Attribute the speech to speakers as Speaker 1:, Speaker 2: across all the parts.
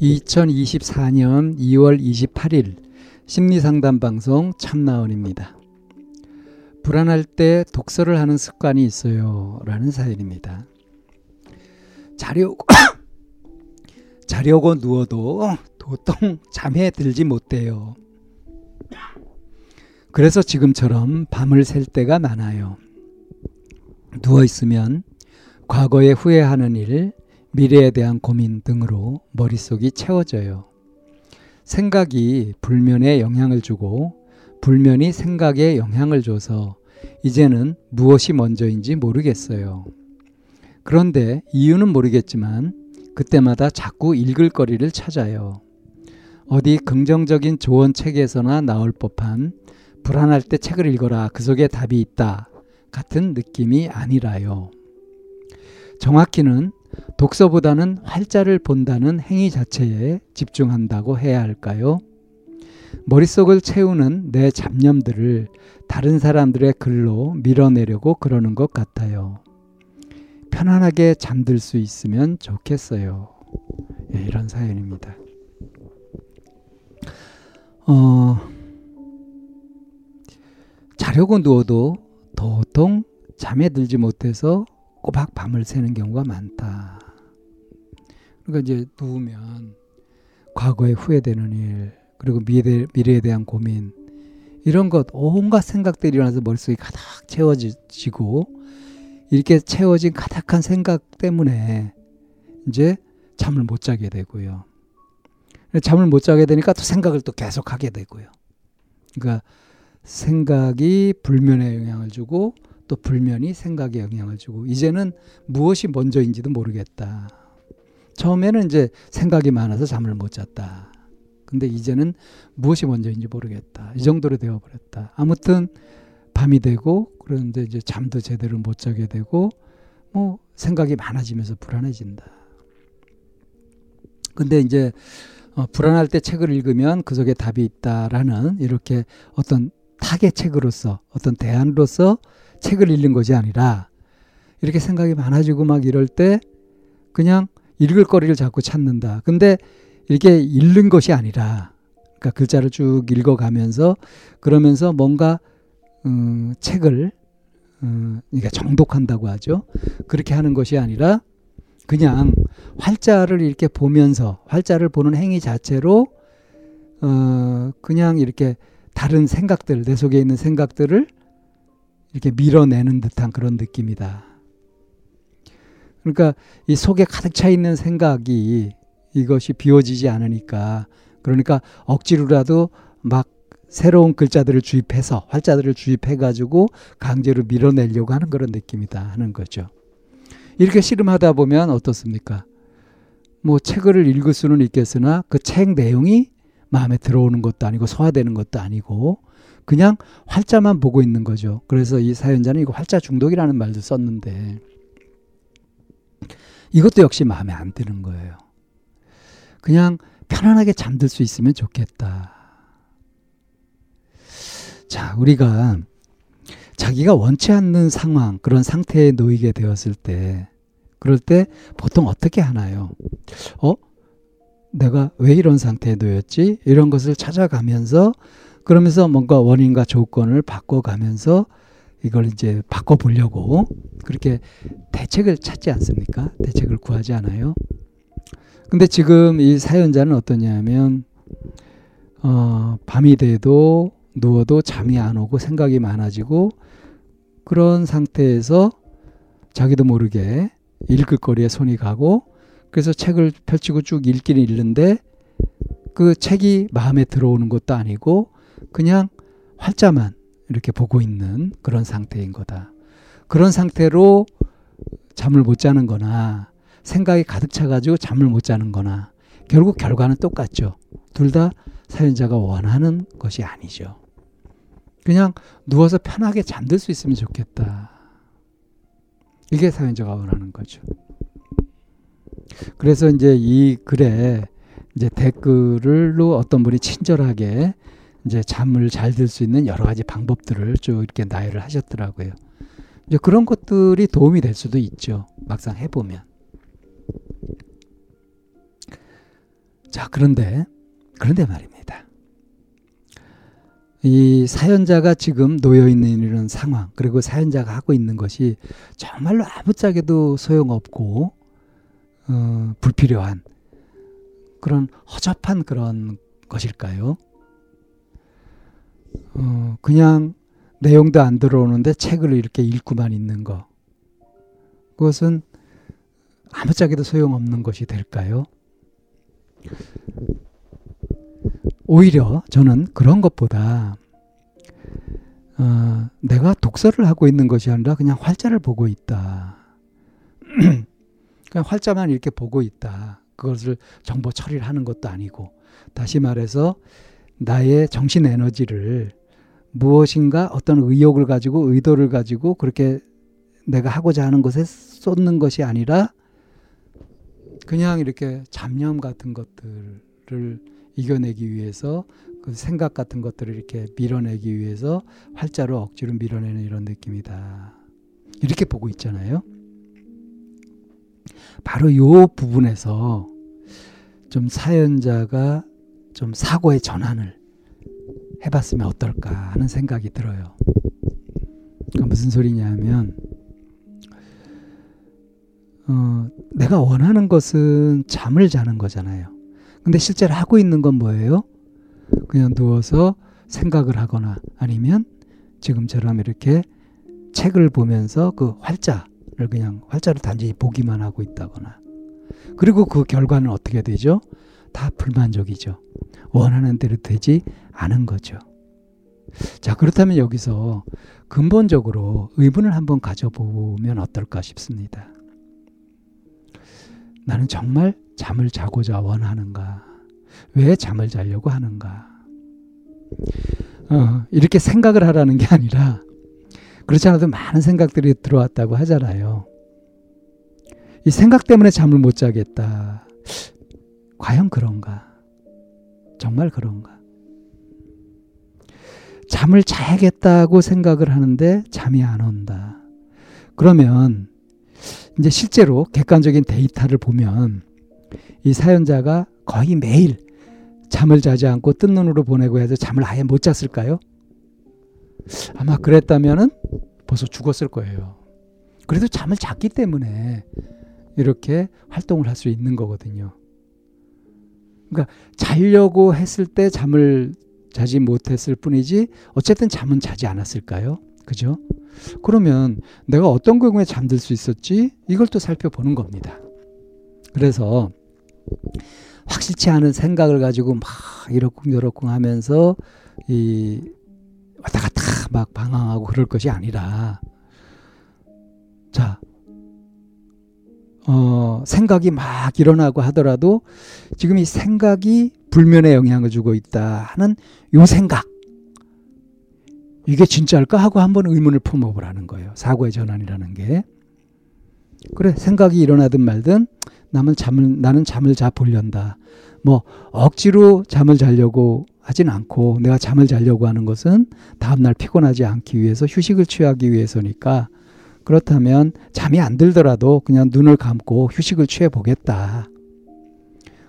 Speaker 1: 2024년 2월 28일 심리상담 방송 참나원입니다. 불안할 때 독서를 하는 습관이 있어요. 라는 사연입니다. 자려고, 자려고 누워도 도통 잠에 들지 못해요. 그래서 지금처럼 밤을 샐 때가 많아요. 누워 있으면 과거에 후회하는 일, 미래에 대한 고민 등으로 머릿속이 채워져요. 생각이 불면에 영향을 주고 불면이 생각에 영향을 줘서 이제는 무엇이 먼저인지 모르겠어요. 그런데 이유는 모르겠지만 그때마다 자꾸 읽을 거리를 찾아요. 어디 긍정적인 조언 책에서나 나올 법한 불안할 때 책을 읽어라. 그 속에 답이 있다. 같은 느낌이 아니라요. 정확히는 독서보다는 활자를 본다는 행위 자체에 집중한다고 해야 할까요? 머릿속을 채우는 내 잡념들을 다른 사람들의 글로 밀어내려고 그러는 것 같아요. 편안하게 잠들 수 있으면 좋겠어요. 예, 이런 사연입니다. 어, 자려고 누워도 도통 잠에 들지 못해서 꼬박 밤을 새는 경우가 많다. 그러니까 이제 누우면 과거에 후회되는 일, 그리고 미래, 미래에 대한 고민, 이런 것, 온갖 생각들이 일어나서 머릿속이 가득 채워지고, 이렇게 채워진 가득한 생각 때문에 이제 잠을 못 자게 되고요. 잠을 못 자게 되니까 또 생각을 또 계속 하게 되고요. 그러니까 생각이 불면에 영향을 주고 또 불면이 생각에 영향을 주고 이제는 무엇이 먼저인지도 모르겠다. 처음에는 이제 생각이 많아서 잠을 못 잤다. 근데 이제는 무엇이 먼저인지 모르겠다. 이 정도로 되어버렸다. 아무튼 밤이 되고 그런데 이제 잠도 제대로 못 자게 되고 뭐 생각이 많아지면서 불안해진다. 근데 이제 어, 불안할 때 책을 읽으면 그 속에 답이 있다라는 이렇게 어떤 타겟 책으로서 어떤 대안으로서 책을 읽는 것이 아니라 이렇게 생각이 많아지고 막 이럴 때 그냥 읽을 거리를 자꾸 찾는다. 근데 이렇게 읽는 것이 아니라 그러니까 글자를 쭉 읽어가면서 그러면서 뭔가 음, 책을 음, 그러니까 정독한다고 하죠. 그렇게 하는 것이 아니라 그냥 활자를 이렇게 보면서 활자를 보는 행위 자체로 어, 그냥 이렇게 다른 생각들 내 속에 있는 생각들을 이렇게 밀어내는 듯한 그런 느낌이다. 그러니까 이 속에 가득 차 있는 생각이 이것이 비워지지 않으니까 그러니까 억지로라도 막 새로운 글자들을 주입해서 활자들을 주입해 가지고 강제로 밀어내려고 하는 그런 느낌이다 하는 거죠. 이렇게 씨름하다 보면 어떻습니까? 뭐 책을 읽을 수는 있겠으나 그 책 내용이 마음에 들어오는 것도 아니고 소화되는 것도 아니고 그냥 활자만 보고 있는 거죠. 그래서 이 사연자는 이거 활자 중독이라는 말도 썼는데 이것도 역시 마음에 안 드는 거예요. 그냥 편안하게 잠들 수 있으면 좋겠다. 자, 우리가 자기가 원치 않는 상황, 그런 상태에 놓이게 되었을 때, 그럴 때 보통 어떻게 하나요? 어? 내가 왜 이런 상태에 놓였지? 이런 것을 찾아가면서, 그러면서 뭔가 원인과 조건을 바꿔가면서 이걸 이제 바꿔보려고 그렇게 대책을 찾지 않습니까? 대책을 구하지 않아요. 근데 지금 이 사연자는 어떠냐면, 어, 밤이 돼도 누워도 잠이 안 오고 생각이 많아지고 그런 상태에서 자기도 모르게 읽을 거리에 손이 가고 그래서 책을 펼치고 쭉 읽기는 읽는데 그 책이 마음에 들어오는 것도 아니고 그냥 활자만 이렇게 보고 있는 그런 상태인 거다. 그런 상태로 잠을 못 자는 거나 생각이 가득 차가지고 잠을 못 자는 거나 결국 결과는 똑같죠. 둘 다 사연자가 원하는 것이 아니죠. 그냥 누워서 편하게 잠들 수 있으면 좋겠다. 이게 사연자가 원하는 거죠. 그래서 이제 이 글에 이제 댓글로 어떤 분이 친절하게 이제 잠을 잘 들 수 있는 여러 가지 방법들을 쭉 이렇게 나열을 하셨더라고요. 이제 그런 것들이 도움이 될 수도 있죠. 막상 해보면. 자, 그런데, 그런데 말입니다. 이 사연자가 지금 놓여 있는 이런 상황, 그리고 사연자가 하고 있는 것이 정말로 아무짝에도 소용없고, 어, 불필요한 그런 허접한 그런 것일까요? 어, 그냥 내용도 안 들어오는데 책을 이렇게 읽고만 있는 거. 그것은 아무짝에도 소용없는 것이 될까요? 오히려 저는 그런 것보다 어, 내가 독서를 하고 있는 것이 아니라 그냥 활자를 보고 있다. 그냥 활자만 이렇게 보고 있다. 그것을 정보 처리를 하는 것도 아니고 다시 말해서 나의 정신 에너지를 무엇인가 어떤 의욕을 가지고 의도를 가지고 그렇게 내가 하고자 하는 것에 쏟는 것이 아니라 그냥 이렇게 잡념 같은 것들을 이겨내기 위해서 그 생각 같은 것들을 이렇게 밀어내기 위해서 활자로 억지로 밀어내는 이런 느낌이다. 이렇게 보고 있잖아요. 바로 요 부분에서 좀 사연자가 좀 사고의 전환을 해봤으면 어떨까 하는 생각이 들어요. 그러니까 무슨 소리냐면, 어, 내가 원하는 것은 잠을 자는 거잖아요. 근데 실제로 하고 있는 건 뭐예요? 그냥 누워서 생각을 하거나 아니면 지금처럼 이렇게 책을 보면서 그 활자 를 그냥 활자를 단지 보기만 하고 있다거나 그리고 그 결과는 어떻게 되죠? 다 불만족이죠. 원하는 대로 되지 않은 거죠. 자, 그렇다면 여기서 근본적으로 의문을 한번 가져보면 어떨까 싶습니다. 나는 정말 잠을 자고자 원하는가? 왜 잠을 자려고 하는가? 어, 이렇게 생각을 하라는 게 아니라 그렇지 않아도 많은 생각들이 들어왔다고 하잖아요. 이 생각 때문에 잠을 못 자겠다. 과연 그런가? 정말 그런가? 잠을 자야겠다고 생각을 하는데 잠이 안 온다. 그러면 이제 실제로 객관적인 데이터를 보면 이 사연자가 거의 매일 잠을 자지 않고 뜬 눈으로 보내고 해서 잠을 아예 못 잤을까요? 아마 그랬다면은 벌써 죽었을 거예요. 그래도 잠을 잤기 때문에 이렇게 활동을 할 수 있는 거거든요. 그러니까 자려고 했을 때 잠을 자지 못했을 뿐이지 어쨌든 잠은 자지 않았을까요? 그죠? 그러면 내가 어떤 경우에 잠들 수 있었지? 이걸 또 살펴보는 겁니다. 그래서 확실치 않은 생각을 가지고 막 이러쿵저러쿵 하면서 이 왔다 갔다 막 방황하고 그럴 것이 아니라 자 어, 생각이 막 일어나고 하더라도 지금 이 생각이 불면에 영향을 주고 있다 하는 요 생각. 이게 진짜일까 하고 한번 의문을 품어보라는 거예요. 사고의 전환이라는 게. 그래, 생각이 일어나든 말든 나는 잠을, 나는 잠을 자 보련다. 뭐, 억지로 잠을 자려고 하진 않고 내가 잠을 자려고 하는 것은 다음날 피곤하지 않기 위해서 휴식을 취하기 위해서니까 그렇다면 잠이 안 들더라도 그냥 눈을 감고 휴식을 취해 보겠다.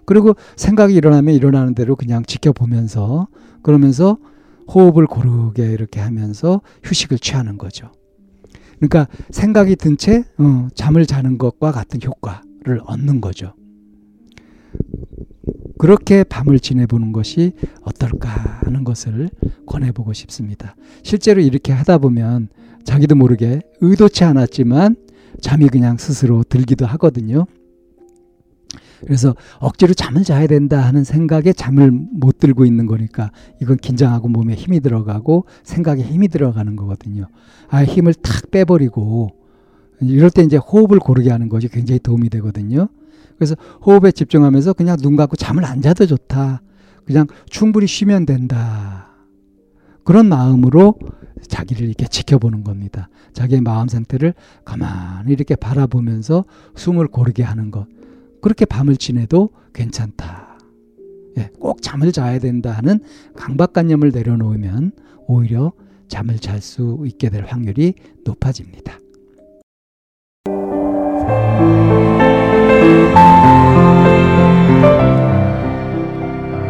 Speaker 1: 그리고 생각이 일어나면 일어나는 대로 그냥 지켜보면서 그러면서 호흡을 고르게 이렇게 하면서 휴식을 취하는 거죠. 그러니까 생각이 든채 어, 잠을 자는 것과 같은 효과를 얻는 거죠. 그렇게 밤을 지내보는 것이 어떨까 하는 것을 권해보고 싶습니다. 실제로 이렇게 하다 보면 자기도 모르게 의도치 않았지만 잠이 그냥 스스로 들기도 하거든요. 그래서 억지로 잠을 자야 된다 하는 생각에 잠을 못 들고 있는 거니까 이건 긴장하고 몸에 힘이 들어가고 생각에 힘이 들어가는 거거든요. 아 힘을 탁 빼버리고 이럴 때 이제 호흡을 고르게 하는 것이 굉장히 도움이 되거든요. 그래서 호흡에 집중하면서 그냥 눈 감고 잠을 안 자도 좋다. 그냥 충분히 쉬면 된다. 그런 마음으로 자기를 이렇게 지켜보는 겁니다. 자기의 마음 상태를 가만히 이렇게 바라보면서 숨을 고르게 하는 것. 그렇게 밤을 지내도 괜찮다. 예, 꼭 잠을 자야 된다 하는 강박관념을 내려놓으면 오히려 잠을 잘 수 있게 될 확률이 높아집니다.